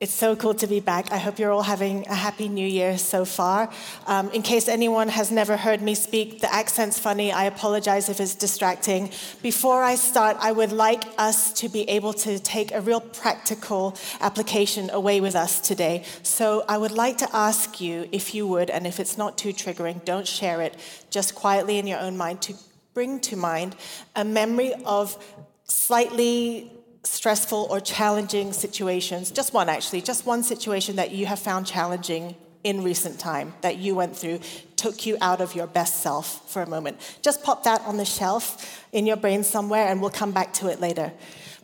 It's so cool to be back. I hope you're all having a happy new year so far. Um, in case anyone has never heard me speak, the accent's funny. I apologize if it's distracting. Before I start, I would like us to be able to take a real practical application away with us today. So I would like to ask you, if you would, and if it's not too triggering, don't share it, just quietly in your own mind, to bring to mind a memory of slightly stressful or challenging situations, just one actually, just one situation that you have found challenging in recent time that you went through took you out of your best self for a moment. Just pop that on the shelf in your brain somewhere and we'll come back to it later.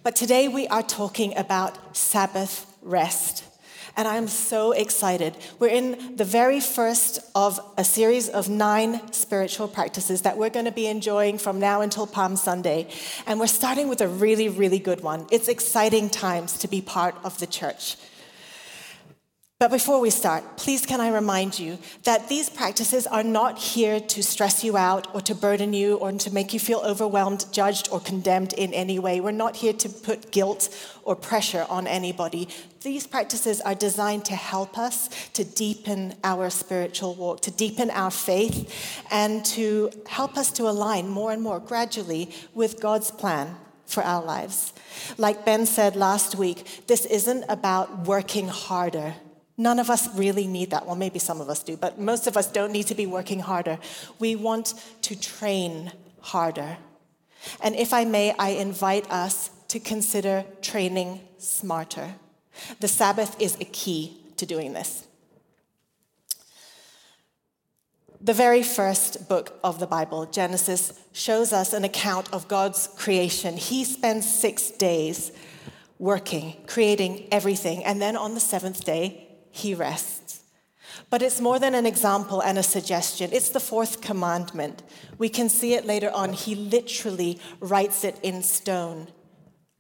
But today we are talking about Sabbath rest and I'm so excited. We're in the very first of a series of nine spiritual practices that we're going to be enjoying from now until Palm Sunday. And we're starting with a really, really good one. It's exciting times to be part of the church. But before we start, please can I remind you that these practices are not here to stress you out or to burden you or to make you feel overwhelmed, judged, or condemned in any way. We're not here to put guilt or pressure on anybody. These practices are designed to help us to deepen our spiritual walk, to deepen our faith, and to help us to align more and more gradually with God's plan for our lives. Like Ben said last week, this isn't about working harder None of us really need that. Well, maybe some of us do, but most of us don't need to be working harder. We want to train harder. And if I may, I invite us to consider training smarter. The Sabbath is a key to doing this. The very first book of the Bible, Genesis, shows us an account of God's creation. He spends six days working, creating everything, and then on the seventh day, he rests. But it's more than an example and a suggestion. It's the fourth commandment. We can see it later on. He literally writes it in stone.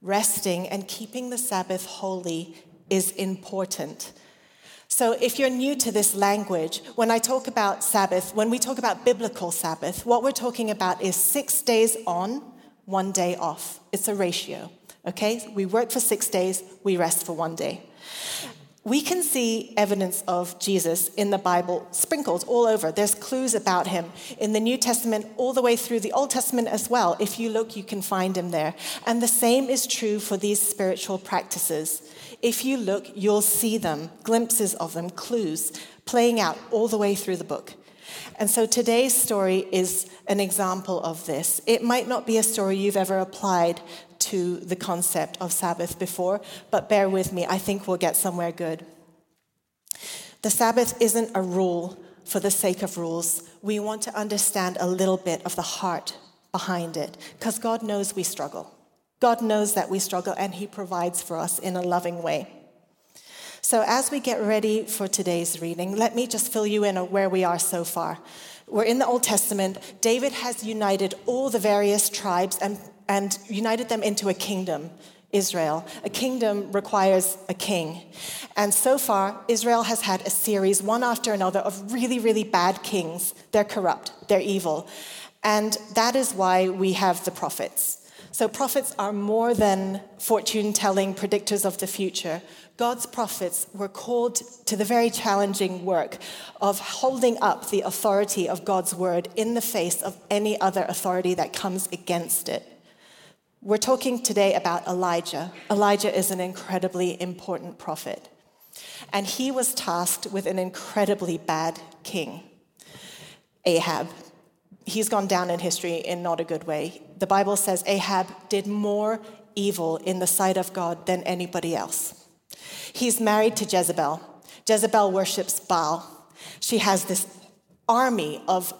Resting and keeping the Sabbath holy is important. So, if you're new to this language, when I talk about Sabbath, when we talk about biblical Sabbath, what we're talking about is six days on, one day off. It's a ratio, okay? We work for six days, we rest for one day we can see evidence of Jesus in the Bible sprinkled all over. There's clues about him in the New Testament, all the way through the Old Testament as well. If you look, you can find him there. And the same is true for these spiritual practices. If you look, you'll see them, glimpses of them, clues playing out all the way through the book. And so today's story is an example of this. It might not be a story you've ever applied to the concept of Sabbath before, but bear with me, I think we'll get somewhere good. The Sabbath isn't a rule for the sake of rules. We want to understand a little bit of the heart behind it, because God knows we struggle. God knows that we struggle, and He provides for us in a loving way. So, as we get ready for today's reading, let me just fill you in on where we are so far. We're in the Old Testament. David has united all the various tribes and and united them into a kingdom, Israel. A kingdom requires a king. And so far, Israel has had a series, one after another, of really, really bad kings. They're corrupt, they're evil. And that is why we have the prophets. So, prophets are more than fortune telling predictors of the future. God's prophets were called to the very challenging work of holding up the authority of God's word in the face of any other authority that comes against it. We're talking today about Elijah. Elijah is an incredibly important prophet. And he was tasked with an incredibly bad king, Ahab. He's gone down in history in not a good way. The Bible says Ahab did more evil in the sight of God than anybody else. He's married to Jezebel. Jezebel worships Baal. She has this army of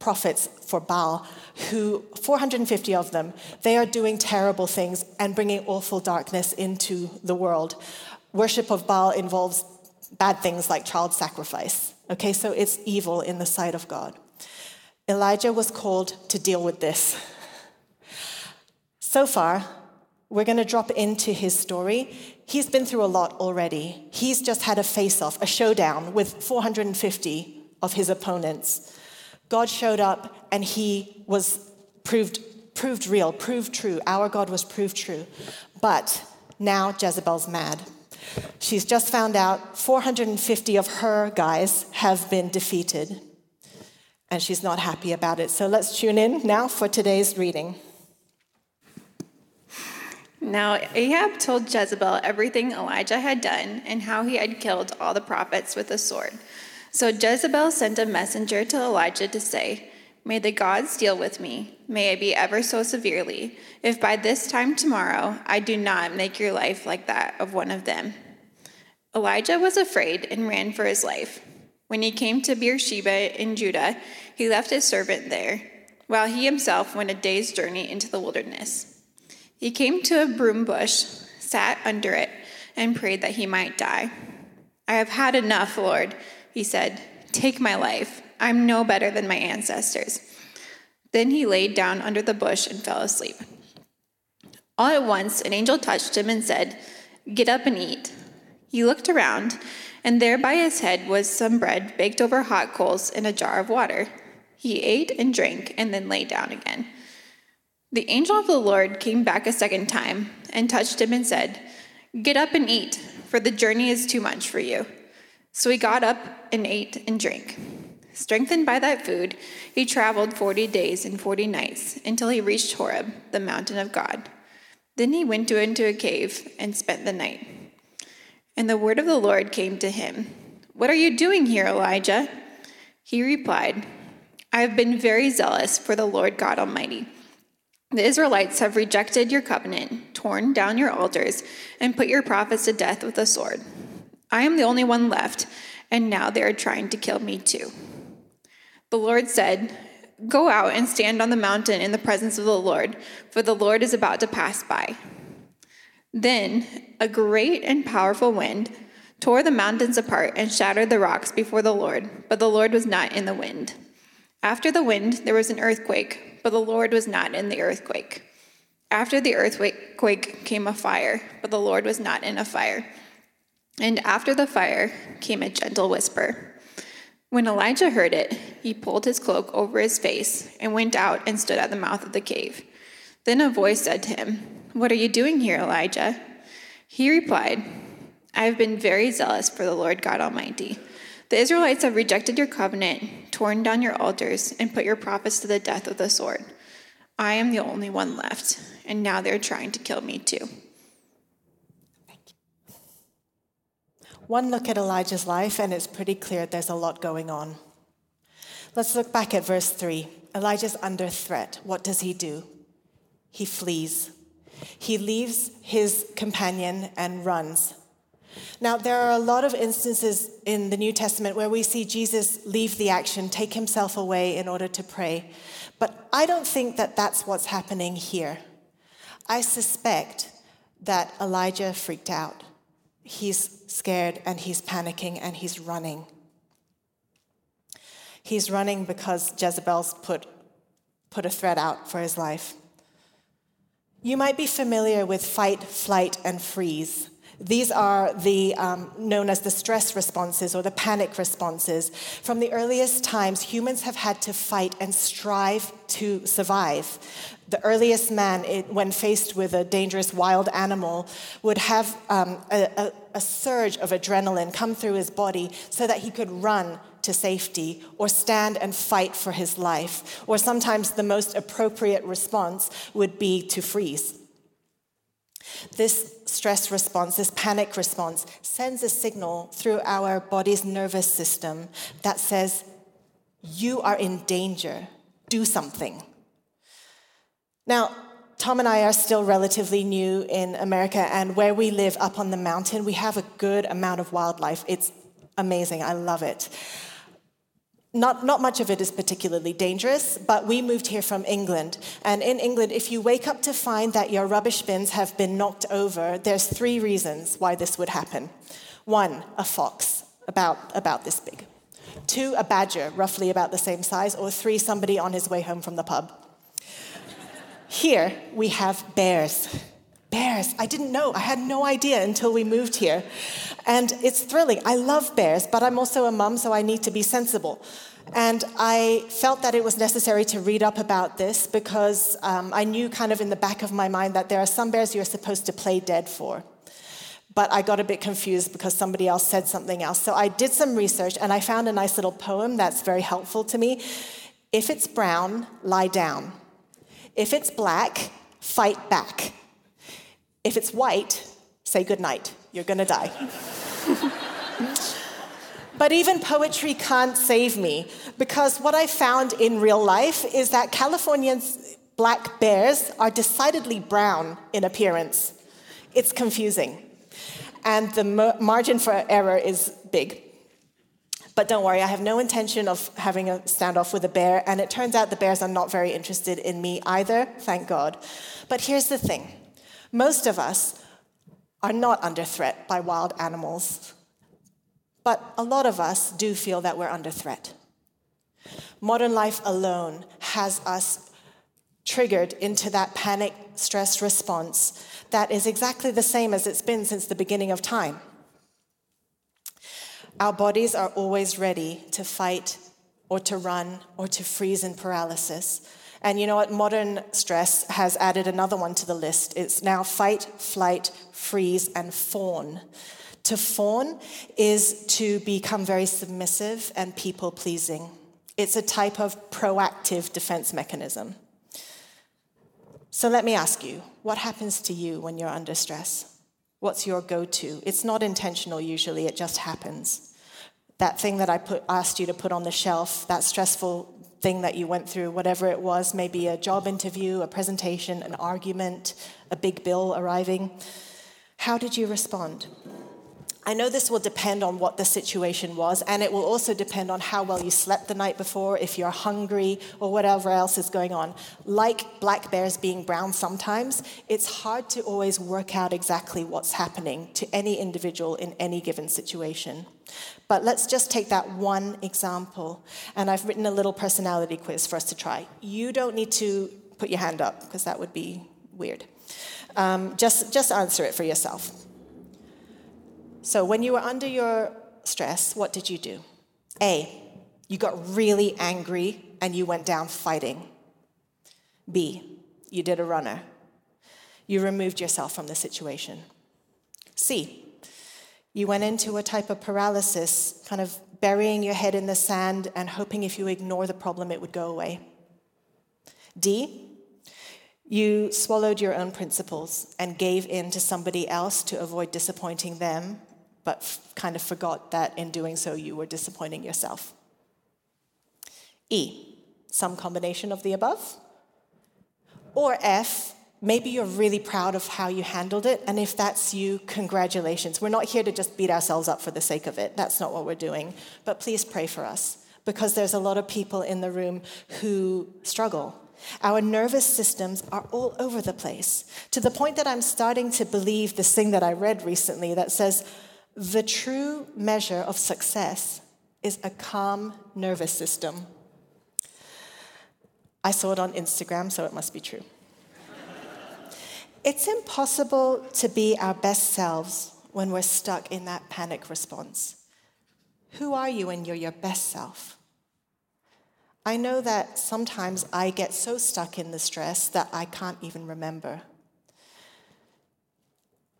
prophets for Baal, who 450 of them, they are doing terrible things and bringing awful darkness into the world. Worship of Baal involves bad things like child sacrifice. Okay, so it's evil in the sight of God. Elijah was called to deal with this. So far, we're going to drop into his story. He's been through a lot already. He's just had a face off, a showdown with 450 of his opponents. God showed up and he was proved, proved real, proved true. Our God was proved true. But now Jezebel's mad. She's just found out 450 of her guys have been defeated, and she's not happy about it. So let's tune in now for today's reading. Now Ahab told Jezebel everything Elijah had done and how he had killed all the prophets with a sword. So Jezebel sent a messenger to Elijah to say, May the gods deal with me, may I be ever so severely, if by this time tomorrow I do not make your life like that of one of them. Elijah was afraid and ran for his life. When he came to Beersheba in Judah, he left his servant there, while he himself went a day's journey into the wilderness. He came to a broom bush, sat under it, and prayed that he might die. I have had enough, Lord, he said. Take my life. I'm no better than my ancestors. Then he laid down under the bush and fell asleep. All at once, an angel touched him and said, Get up and eat. He looked around, and there by his head was some bread baked over hot coals in a jar of water. He ate and drank, and then lay down again. The angel of the Lord came back a second time and touched him and said, Get up and eat, for the journey is too much for you. So he got up and ate and drank. Strengthened by that food, he traveled forty days and forty nights until he reached Horeb, the mountain of God. Then he went into a cave and spent the night. And the word of the Lord came to him What are you doing here, Elijah? He replied, I have been very zealous for the Lord God Almighty. The Israelites have rejected your covenant, torn down your altars, and put your prophets to death with a sword. I am the only one left, and now they are trying to kill me too. The Lord said, Go out and stand on the mountain in the presence of the Lord, for the Lord is about to pass by. Then a great and powerful wind tore the mountains apart and shattered the rocks before the Lord, but the Lord was not in the wind. After the wind, there was an earthquake but the Lord was not in the earthquake. After the earthquake came a fire, but the Lord was not in a fire. And after the fire came a gentle whisper. When Elijah heard it, he pulled his cloak over his face and went out and stood at the mouth of the cave. Then a voice said to him, What are you doing here, Elijah? He replied, I have been very zealous for the Lord God Almighty. The Israelites have rejected your covenant, torn down your altars, and put your prophets to the death with the sword. I am the only one left, and now they're trying to kill me too. One look at Elijah's life, and it's pretty clear there's a lot going on. Let's look back at verse 3. Elijah's under threat. What does he do? He flees. He leaves his companion and runs. Now, there are a lot of instances in the New Testament where we see Jesus leave the action, take himself away in order to pray. But I don't think that that's what's happening here. I suspect that Elijah freaked out. He's scared and he's panicking and he's running. He's running because Jezebel's put, put a threat out for his life. You might be familiar with fight, flight, and freeze. These are the um, known as the stress responses or the panic responses. From the earliest times, humans have had to fight and strive to survive. The earliest man, it, when faced with a dangerous wild animal, would have um, a, a, a surge of adrenaline come through his body so that he could run to safety or stand and fight for his life. Or sometimes the most appropriate response would be to freeze. This stress response, this panic response, sends a signal through our body's nervous system that says, You are in danger, do something. Now, Tom and I are still relatively new in America, and where we live up on the mountain, we have a good amount of wildlife. It's amazing, I love it. Not, not much of it is particularly dangerous, but we moved here from England. And in England, if you wake up to find that your rubbish bins have been knocked over, there's three reasons why this would happen. One, a fox, about, about this big. Two, a badger, roughly about the same size. Or three, somebody on his way home from the pub. Here, we have bears. Bears. I didn't know. I had no idea until we moved here. And it's thrilling. I love bears, but I'm also a mum, so I need to be sensible. And I felt that it was necessary to read up about this because um, I knew kind of in the back of my mind that there are some bears you're supposed to play dead for. but I got a bit confused because somebody else said something else. So I did some research and I found a nice little poem that's very helpful to me. If it's brown, lie down. If it's black, fight back. If it's white, say goodnight. You're gonna die. but even poetry can't save me because what I found in real life is that Californians' black bears are decidedly brown in appearance. It's confusing and the margin for error is big. But don't worry, I have no intention of having a standoff with a bear, and it turns out the bears are not very interested in me either, thank God. But here's the thing most of us are not under threat by wild animals, but a lot of us do feel that we're under threat. Modern life alone has us triggered into that panic stress response that is exactly the same as it's been since the beginning of time. Our bodies are always ready to fight or to run or to freeze in paralysis. And you know what? Modern stress has added another one to the list. It's now fight, flight, freeze, and fawn. To fawn is to become very submissive and people pleasing. It's a type of proactive defense mechanism. So let me ask you what happens to you when you're under stress? What's your go to? It's not intentional usually, it just happens. That thing that I put, asked you to put on the shelf, that stressful thing that you went through, whatever it was, maybe a job interview, a presentation, an argument, a big bill arriving. How did you respond? I know this will depend on what the situation was, and it will also depend on how well you slept the night before, if you're hungry, or whatever else is going on. Like black bears being brown sometimes, it's hard to always work out exactly what's happening to any individual in any given situation. But let's just take that one example, and I've written a little personality quiz for us to try. You don't need to put your hand up, because that would be weird. Um, just, just answer it for yourself. So, when you were under your stress, what did you do? A, you got really angry and you went down fighting. B, you did a runner. You removed yourself from the situation. C, you went into a type of paralysis, kind of burying your head in the sand and hoping if you ignore the problem, it would go away. D, you swallowed your own principles and gave in to somebody else to avoid disappointing them but kind of forgot that in doing so you were disappointing yourself. E, some combination of the above. Or F, maybe you're really proud of how you handled it, and if that's you, congratulations. We're not here to just beat ourselves up for the sake of it. That's not what we're doing. But please pray for us, because there's a lot of people in the room who struggle. Our nervous systems are all over the place, to the point that I'm starting to believe this thing that I read recently that says, the true measure of success is a calm nervous system. I saw it on Instagram, so it must be true. it's impossible to be our best selves when we're stuck in that panic response. Who are you when you're your best self? I know that sometimes I get so stuck in the stress that I can't even remember.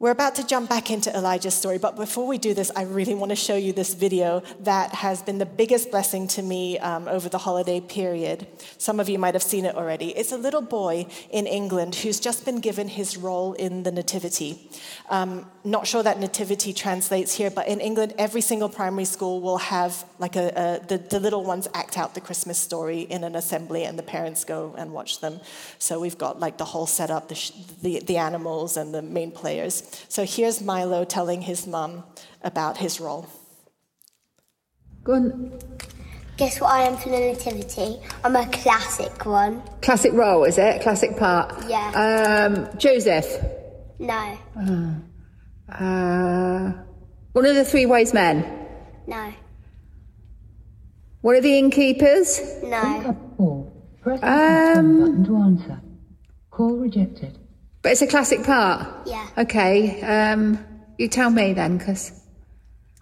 We're about to jump back into Elijah's story, but before we do this, I really want to show you this video that has been the biggest blessing to me um, over the holiday period. Some of you might have seen it already. It's a little boy in England who's just been given his role in the Nativity. Um, not sure that Nativity translates here, but in England, every single primary school will have like a, a the, the little ones act out the Christmas story in an assembly, and the parents go and watch them. So we've got like the whole setup, the, sh- the, the animals, and the main players. So here's Milo telling his mum about his role. Go on. Guess what I am for the nativity? I'm a classic one. Classic role, is it? Classic part? Yeah. Um, Joseph. No. Uh, one of the three wise men. No. One of the innkeepers. No. Press Um, button to answer. Call rejected. But it's a classic part. Yeah. Okay. Um, you tell me then, because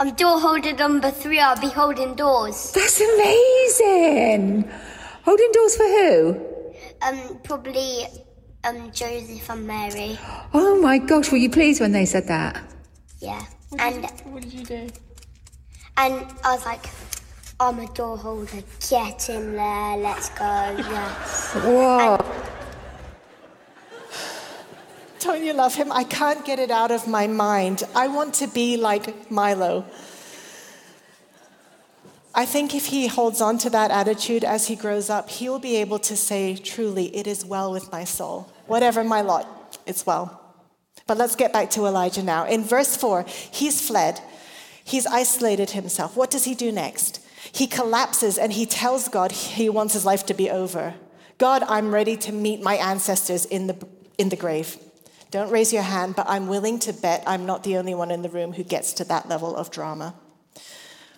I'm door holder number three. I'll be holding doors. that's amazing. Holding doors for who? Um, probably um Joseph and Mary. Oh my gosh, were you pleased when they said that? Yeah. And What did you do? and I was like, I'm a door holder. Get in there. Let's go. Yes. Whoa. Don't you love him? I can't get it out of my mind. I want to be like Milo. I think if he holds on to that attitude as he grows up, he will be able to say, truly, it is well with my soul. Whatever my lot, it's well. But let's get back to Elijah now. In verse 4, he's fled, he's isolated himself. What does he do next? He collapses and he tells God he wants his life to be over. God, I'm ready to meet my ancestors in the, in the grave. Don't raise your hand, but I'm willing to bet I'm not the only one in the room who gets to that level of drama.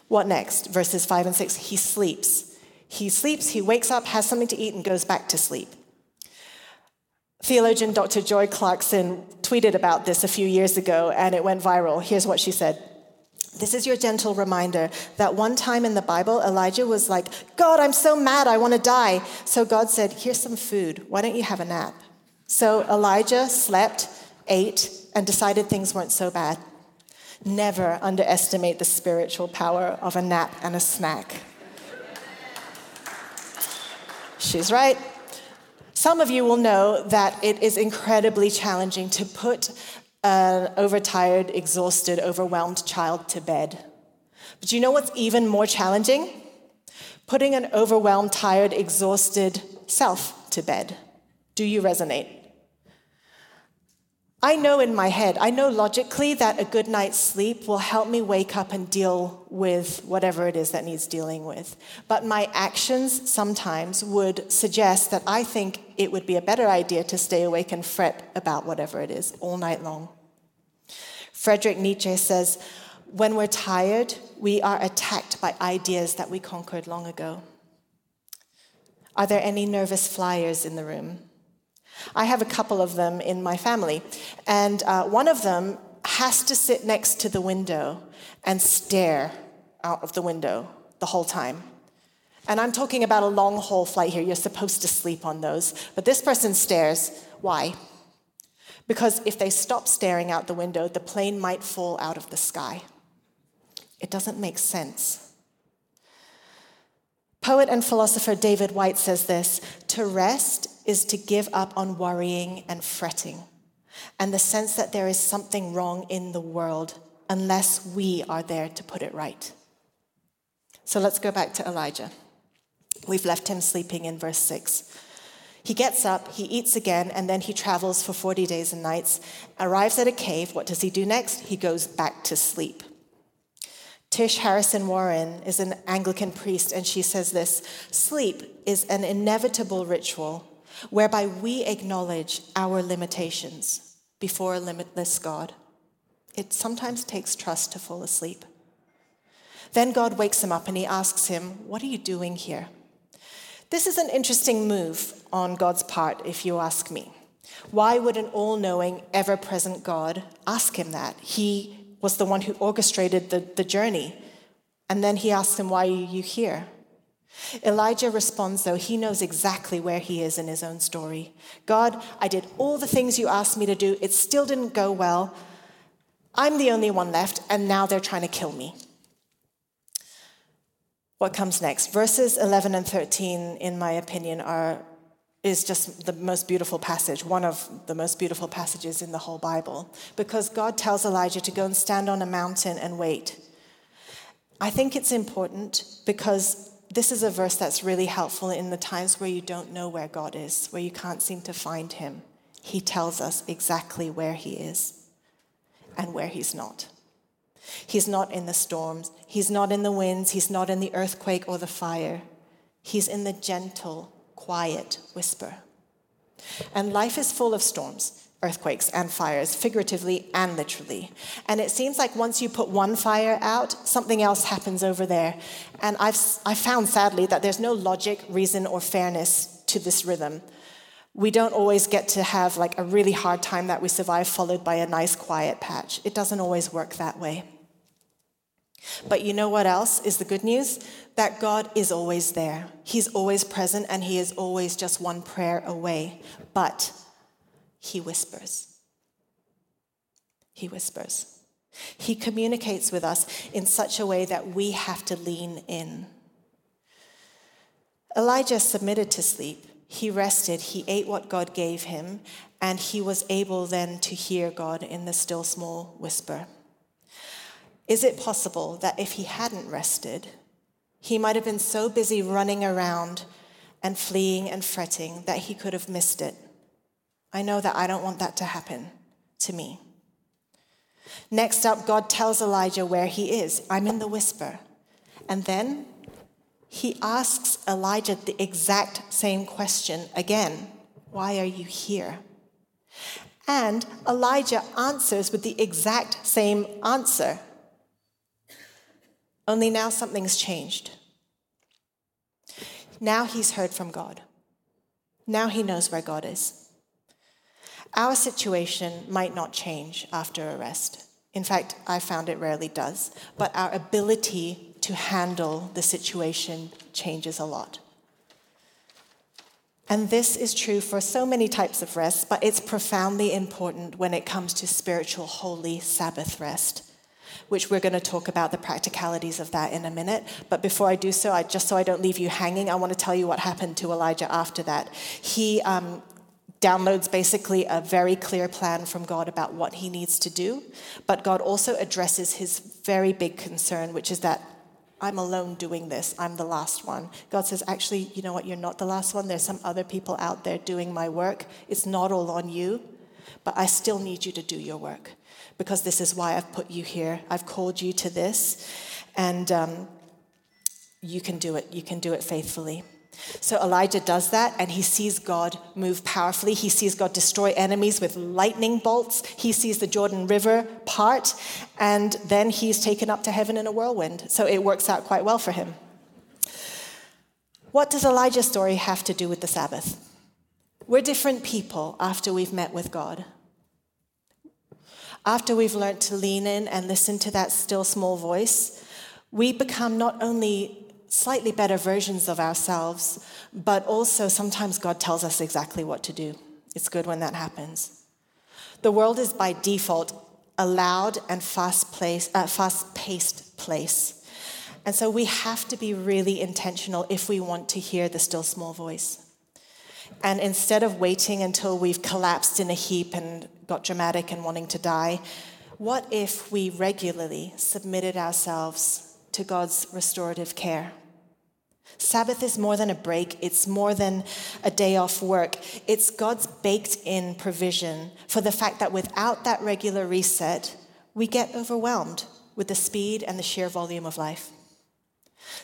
What next? Verses 5 and 6. He sleeps. He sleeps, he wakes up, has something to eat, and goes back to sleep. Theologian Dr. Joy Clarkson tweeted about this a few years ago, and it went viral. Here's what she said. This is your gentle reminder that one time in the Bible, Elijah was like, God, I'm so mad, I want to die. So God said, Here's some food. Why don't you have a nap? So Elijah slept, ate, and decided things weren't so bad. Never underestimate the spiritual power of a nap and a snack. She's right. Some of you will know that it is incredibly challenging to put an overtired, exhausted, overwhelmed child to bed. But you know what's even more challenging? Putting an overwhelmed, tired, exhausted self to bed. Do you resonate? I know in my head, I know logically that a good night's sleep will help me wake up and deal with whatever it is that needs dealing with. But my actions sometimes would suggest that I think it would be a better idea to stay awake and fret about whatever it is all night long. Friedrich Nietzsche says, when we're tired, we are attacked by ideas that we conquered long ago. Are there any nervous flyers in the room? I have a couple of them in my family, and uh, one of them has to sit next to the window and stare out of the window the whole time. And I'm talking about a long haul flight here. You're supposed to sleep on those. But this person stares. Why? Because if they stop staring out the window, the plane might fall out of the sky. It doesn't make sense. Poet and philosopher David Whyte says this To rest is to give up on worrying and fretting, and the sense that there is something wrong in the world unless we are there to put it right. So let's go back to Elijah. We've left him sleeping in verse 6. He gets up, he eats again, and then he travels for 40 days and nights, arrives at a cave. What does he do next? He goes back to sleep. Tish Harrison Warren is an Anglican priest, and she says this Sleep is an inevitable ritual whereby we acknowledge our limitations before a limitless God. It sometimes takes trust to fall asleep. Then God wakes him up and he asks him, What are you doing here? This is an interesting move on God's part, if you ask me. Why would an all knowing, ever present God ask him that? He was the one who orchestrated the, the journey. And then he asks him, Why are you here? Elijah responds, though, he knows exactly where he is in his own story. God, I did all the things you asked me to do. It still didn't go well. I'm the only one left, and now they're trying to kill me. What comes next? Verses 11 and 13, in my opinion, are is just the most beautiful passage, one of the most beautiful passages in the whole Bible, because God tells Elijah to go and stand on a mountain and wait. I think it's important because this is a verse that's really helpful in the times where you don't know where God is, where you can't seem to find him. He tells us exactly where he is and where he's not. He's not in the storms, he's not in the winds, he's not in the earthquake or the fire. He's in the gentle, quiet whisper. And life is full of storms, earthquakes, and fires, figuratively and literally. And it seems like once you put one fire out, something else happens over there. And I've, I've found, sadly, that there's no logic, reason, or fairness to this rhythm. We don't always get to have like a really hard time that we survive, followed by a nice quiet patch. It doesn't always work that way. But you know what else is the good news? That God is always there. He's always present and He is always just one prayer away. But He whispers. He whispers. He communicates with us in such a way that we have to lean in. Elijah submitted to sleep. He rested, he ate what God gave him, and he was able then to hear God in the still small whisper. Is it possible that if he hadn't rested, he might have been so busy running around and fleeing and fretting that he could have missed it? I know that I don't want that to happen to me. Next up, God tells Elijah where he is. I'm in the whisper. And then he asks Elijah the exact same question again Why are you here? And Elijah answers with the exact same answer. Only now something's changed. Now he's heard from God. Now he knows where God is. Our situation might not change after arrest. In fact, I found it rarely does. But our ability to handle the situation changes a lot. And this is true for so many types of rest, but it's profoundly important when it comes to spiritual, holy Sabbath rest, which we're going to talk about the practicalities of that in a minute. But before I do so, I, just so I don't leave you hanging, I want to tell you what happened to Elijah after that. He um, downloads basically a very clear plan from God about what he needs to do, but God also addresses his very big concern, which is that I'm alone doing this. I'm the last one. God says, actually, you know what? You're not the last one. There's some other people out there doing my work. It's not all on you, but I still need you to do your work because this is why I've put you here. I've called you to this, and um, you can do it. You can do it faithfully. So Elijah does that and he sees God move powerfully. He sees God destroy enemies with lightning bolts. He sees the Jordan River part and then he's taken up to heaven in a whirlwind. So it works out quite well for him. What does Elijah's story have to do with the Sabbath? We're different people after we've met with God. After we've learned to lean in and listen to that still small voice, we become not only slightly better versions of ourselves, but also sometimes God tells us exactly what to do. It's good when that happens. The world is by default a loud and fast place, uh, fast-paced place. And so we have to be really intentional if we want to hear the still small voice. And instead of waiting until we've collapsed in a heap and got dramatic and wanting to die, what if we regularly submitted ourselves to God's restorative care? Sabbath is more than a break, it's more than a day off work. It's God's baked in provision for the fact that without that regular reset, we get overwhelmed with the speed and the sheer volume of life.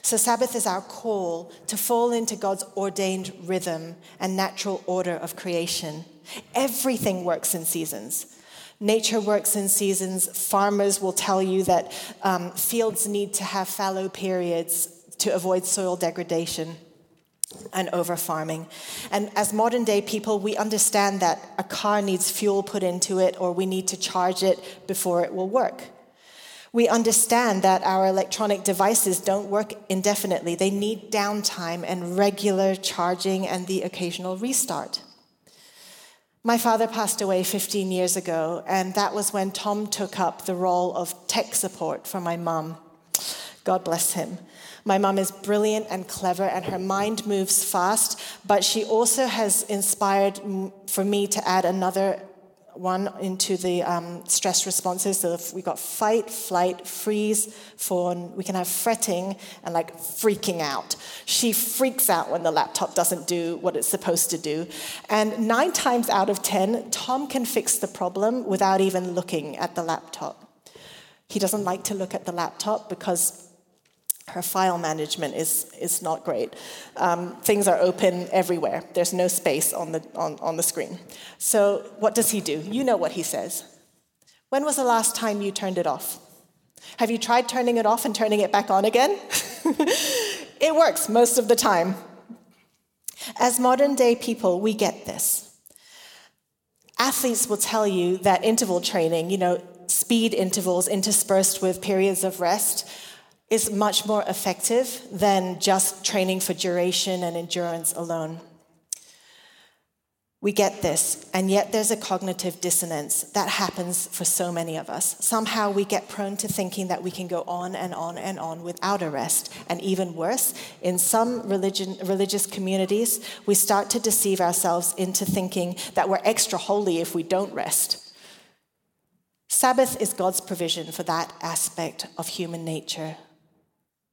So, Sabbath is our call to fall into God's ordained rhythm and natural order of creation. Everything works in seasons. Nature works in seasons. Farmers will tell you that um, fields need to have fallow periods to avoid soil degradation and over farming. And as modern day people, we understand that a car needs fuel put into it or we need to charge it before it will work. We understand that our electronic devices don't work indefinitely. They need downtime and regular charging and the occasional restart. My father passed away 15 years ago, and that was when Tom took up the role of tech support for my mom. God bless him. My mom is brilliant and clever, and her mind moves fast, but she also has inspired for me to add another one into the um, stress responses. So we got fight, flight, freeze, fawn. We can have fretting and like freaking out. She freaks out when the laptop doesn't do what it's supposed to do. And nine times out of 10, Tom can fix the problem without even looking at the laptop. He doesn't like to look at the laptop because her file management is, is not great. Um, things are open everywhere. There's no space on the, on, on the screen. So, what does he do? You know what he says. When was the last time you turned it off? Have you tried turning it off and turning it back on again? it works most of the time. As modern day people, we get this. Athletes will tell you that interval training, you know, speed intervals interspersed with periods of rest, is much more effective than just training for duration and endurance alone. We get this, and yet there's a cognitive dissonance that happens for so many of us. Somehow we get prone to thinking that we can go on and on and on without a rest. And even worse, in some religion, religious communities, we start to deceive ourselves into thinking that we're extra holy if we don't rest. Sabbath is God's provision for that aspect of human nature.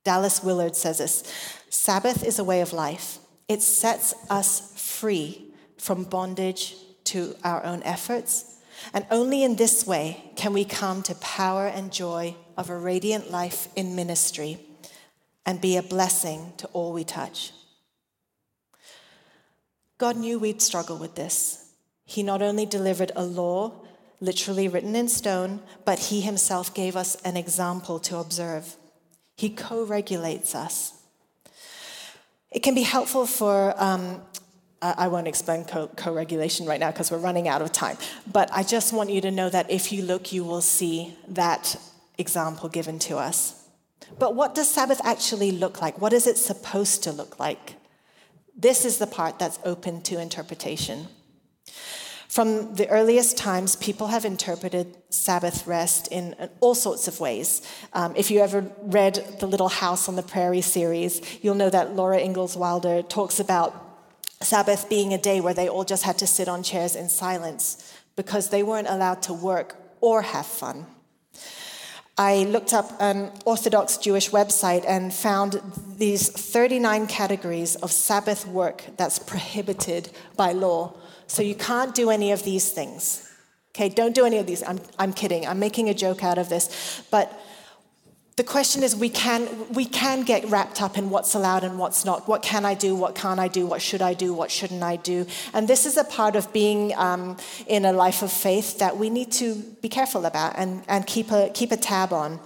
Dallas Willard says this Sabbath is a way of life, it sets us free from bondage to our own efforts. And only in this way can we come to power and joy of a radiant life in ministry and be a blessing to all we touch. God knew we'd struggle with this. He not only delivered a law, literally written in stone, but He Himself gave us an example to observe. He co regulates us. It can be helpful for um, I won't explain co regulation right now because we're running out of time. But I just want you to know that if you look, you will see that example given to us. But what does Sabbath actually look like? What is it supposed to look like? This is the part that's open to interpretation. From the earliest times, people have interpreted Sabbath rest in all sorts of ways. Um, if you ever read the Little House on the Prairie series, you'll know that Laura Ingalls Wilder talks about Sabbath being a day where they all just had to sit on chairs in silence because they weren't allowed to work or have fun. I looked up an Orthodox Jewish website and found these 39 categories of Sabbath work that's prohibited by law. So you can't do any of these things. Okay, don't do any of these. I'm, I'm kidding. I'm making a joke out of this. But the question is we can, we can get wrapped up in what's allowed and what's not. What can I do? What can't I do? What should I do? What shouldn't I do? And this is a part of being um, in a life of faith that we need to be careful about and, and keep, a, keep a tab on.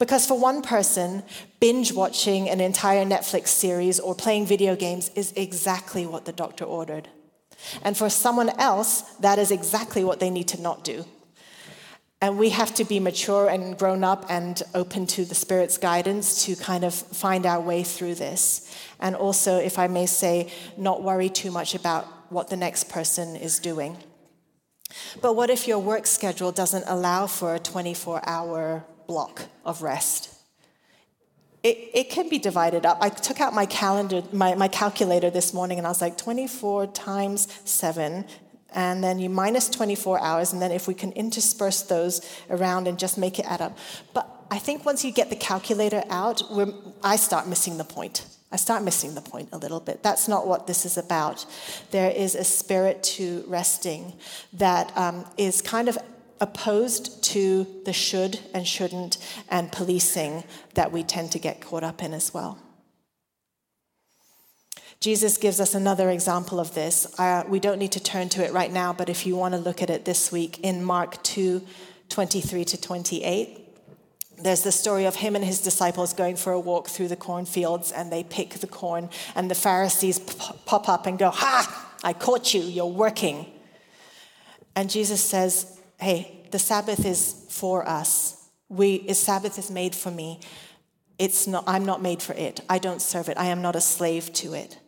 Because for one person, binge watching an entire Netflix series or playing video games is exactly what the doctor ordered. And for someone else, that is exactly what they need to not do. And we have to be mature and grown up and open to the Spirit's guidance to kind of find our way through this. And also, if I may say, not worry too much about what the next person is doing. But what if your work schedule doesn't allow for a 24 hour block of rest? It, it can be divided up. I took out my calendar, my, my calculator this morning, and I was like, 24 times 7 and then you minus 24 hours, and then if we can intersperse those around and just make it add up. But I think once you get the calculator out, I start missing the point. I start missing the point a little bit. That's not what this is about. There is a spirit to resting that um, is kind of opposed to the should and shouldn't and policing that we tend to get caught up in as well. Jesus gives us another example of this. Uh, we don't need to turn to it right now, but if you want to look at it this week in Mark 2 23 to 28, there's the story of him and his disciples going for a walk through the cornfields and they pick the corn, and the Pharisees pop up and go, Ha, I caught you, you're working. And Jesus says, Hey, the Sabbath is for us. We, Sabbath is made for me. It's not, I'm not made for it. I don't serve it. I am not a slave to it.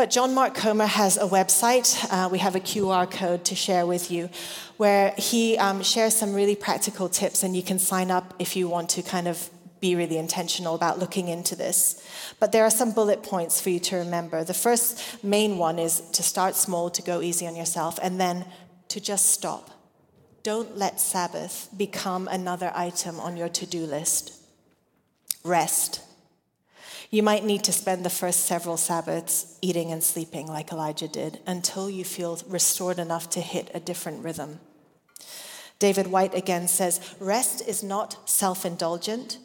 But John Mark Comer has a website. Uh, we have a QR code to share with you where he um, shares some really practical tips, and you can sign up if you want to kind of be really intentional about looking into this. But there are some bullet points for you to remember. The first main one is to start small, to go easy on yourself, and then to just stop. Don't let Sabbath become another item on your to do list. Rest. You might need to spend the first several Sabbaths eating and sleeping like Elijah did until you feel restored enough to hit a different rhythm. David Whyte again says rest is not self indulgent.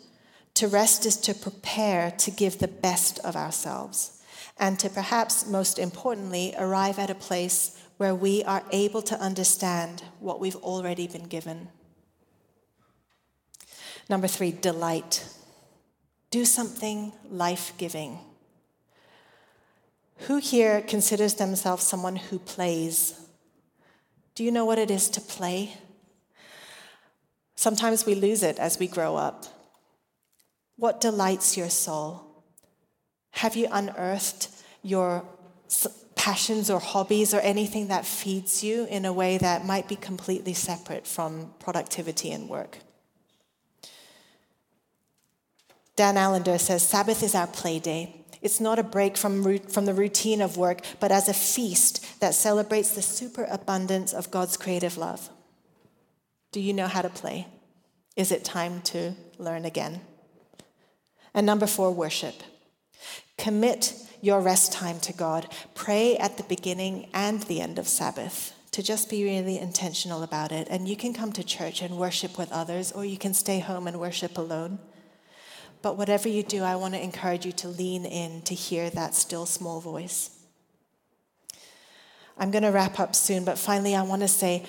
To rest is to prepare to give the best of ourselves and to perhaps most importantly arrive at a place where we are able to understand what we've already been given. Number three, delight. Do something life giving. Who here considers themselves someone who plays? Do you know what it is to play? Sometimes we lose it as we grow up. What delights your soul? Have you unearthed your passions or hobbies or anything that feeds you in a way that might be completely separate from productivity and work. Dan Allender says Sabbath is our play day. It's not a break from, from the routine of work, but as a feast that celebrates the superabundance of God's creative love. Do you know how to play? Is it time to learn again? And number four, worship. Commit your rest time to God. Pray at the beginning and the end of Sabbath to just be really intentional about it. And you can come to church and worship with others, or you can stay home and worship alone. But whatever you do, I want to encourage you to lean in to hear that still small voice. I'm going to wrap up soon, but finally, I want to say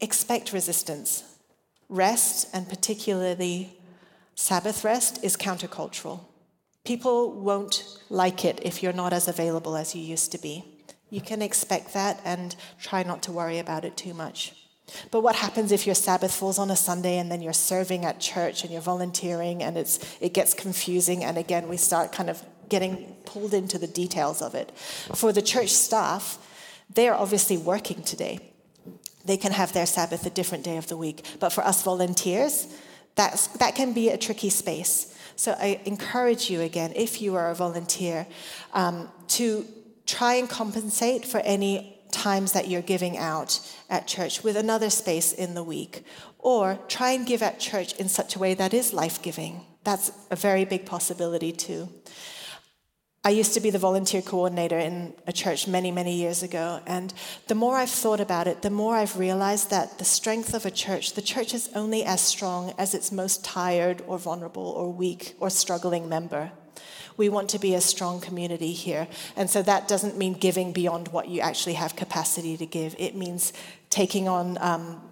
expect resistance. Rest, and particularly Sabbath rest, is countercultural. People won't like it if you're not as available as you used to be. You can expect that and try not to worry about it too much. But what happens if your Sabbath falls on a Sunday and then you're serving at church and you're volunteering and it's, it gets confusing? And again, we start kind of getting pulled into the details of it. For the church staff, they're obviously working today. They can have their Sabbath a different day of the week. But for us volunteers, that's, that can be a tricky space. So I encourage you again, if you are a volunteer, um, to try and compensate for any times that you're giving out at church with another space in the week. Or try and give at church in such a way that is life giving. That's a very big possibility, too. I used to be the volunteer coordinator in a church many, many years ago. And the more I've thought about it, the more I've realized that the strength of a church, the church is only as strong as its most tired or vulnerable or weak or struggling member. We want to be a strong community here. And so that doesn't mean giving beyond what you actually have capacity to give, it means taking on um,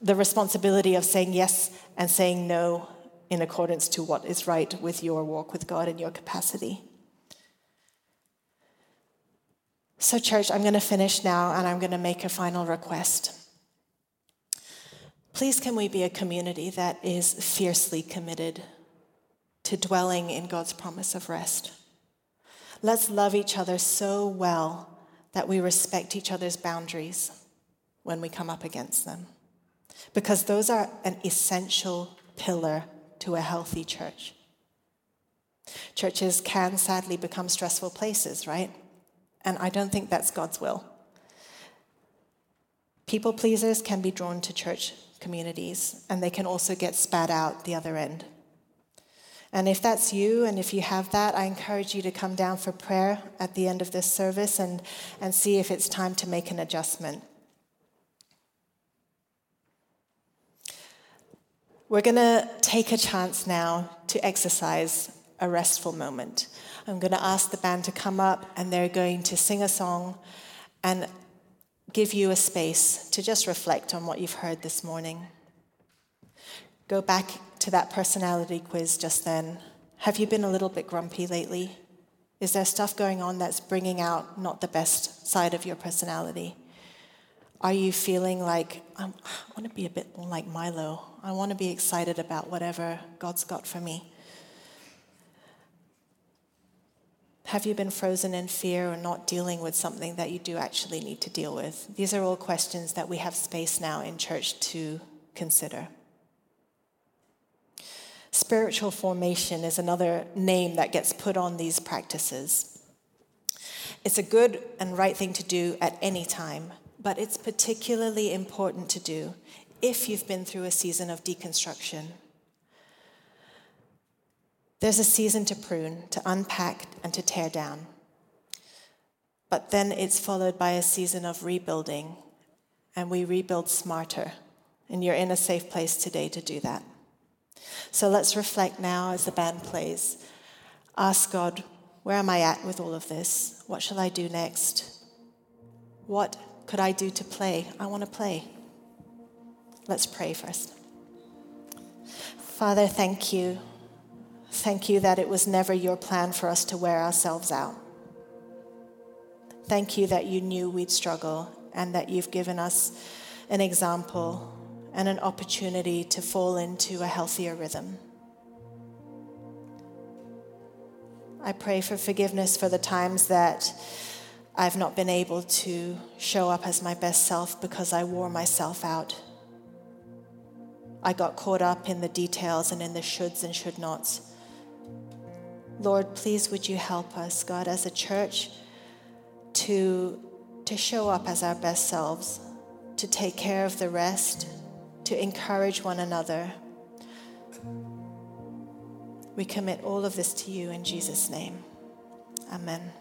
the responsibility of saying yes and saying no in accordance to what is right with your walk with God and your capacity. So, church, I'm going to finish now and I'm going to make a final request. Please, can we be a community that is fiercely committed to dwelling in God's promise of rest? Let's love each other so well that we respect each other's boundaries when we come up against them. Because those are an essential pillar to a healthy church. Churches can sadly become stressful places, right? And I don't think that's God's will. People pleasers can be drawn to church communities, and they can also get spat out the other end. And if that's you, and if you have that, I encourage you to come down for prayer at the end of this service and, and see if it's time to make an adjustment. We're going to take a chance now to exercise a restful moment. I'm going to ask the band to come up and they're going to sing a song and give you a space to just reflect on what you've heard this morning. Go back to that personality quiz just then. Have you been a little bit grumpy lately? Is there stuff going on that's bringing out not the best side of your personality? Are you feeling like, um, i want to be a bit more like Milo? I want to be excited about whatever God's got for me. Have you been frozen in fear or not dealing with something that you do actually need to deal with? These are all questions that we have space now in church to consider. Spiritual formation is another name that gets put on these practices. It's a good and right thing to do at any time, but it's particularly important to do if you've been through a season of deconstruction there's a season to prune, to unpack, and to tear down. But then it's followed by a season of rebuilding, and we rebuild smarter. And you're in a safe place today to do that. So let's reflect now as the band plays. Ask God, where am I at with all of this? What shall I do next? What could I do to play? I want to play. Let's pray first. Father, thank you Thank you that it was never your plan for us to wear ourselves out. Thank you that you knew we'd struggle and that you've given us an example and an opportunity to fall into a healthier rhythm. I pray for forgiveness for the times that I've not been able to show up as my best self because I wore myself out. I got caught up in the details and in the shoulds and should nots. Lord, please would you help us, God, as a church to, to show up as our best selves, to take care of the rest, to encourage one another. We commit all of this to you in Jesus' name. Amen.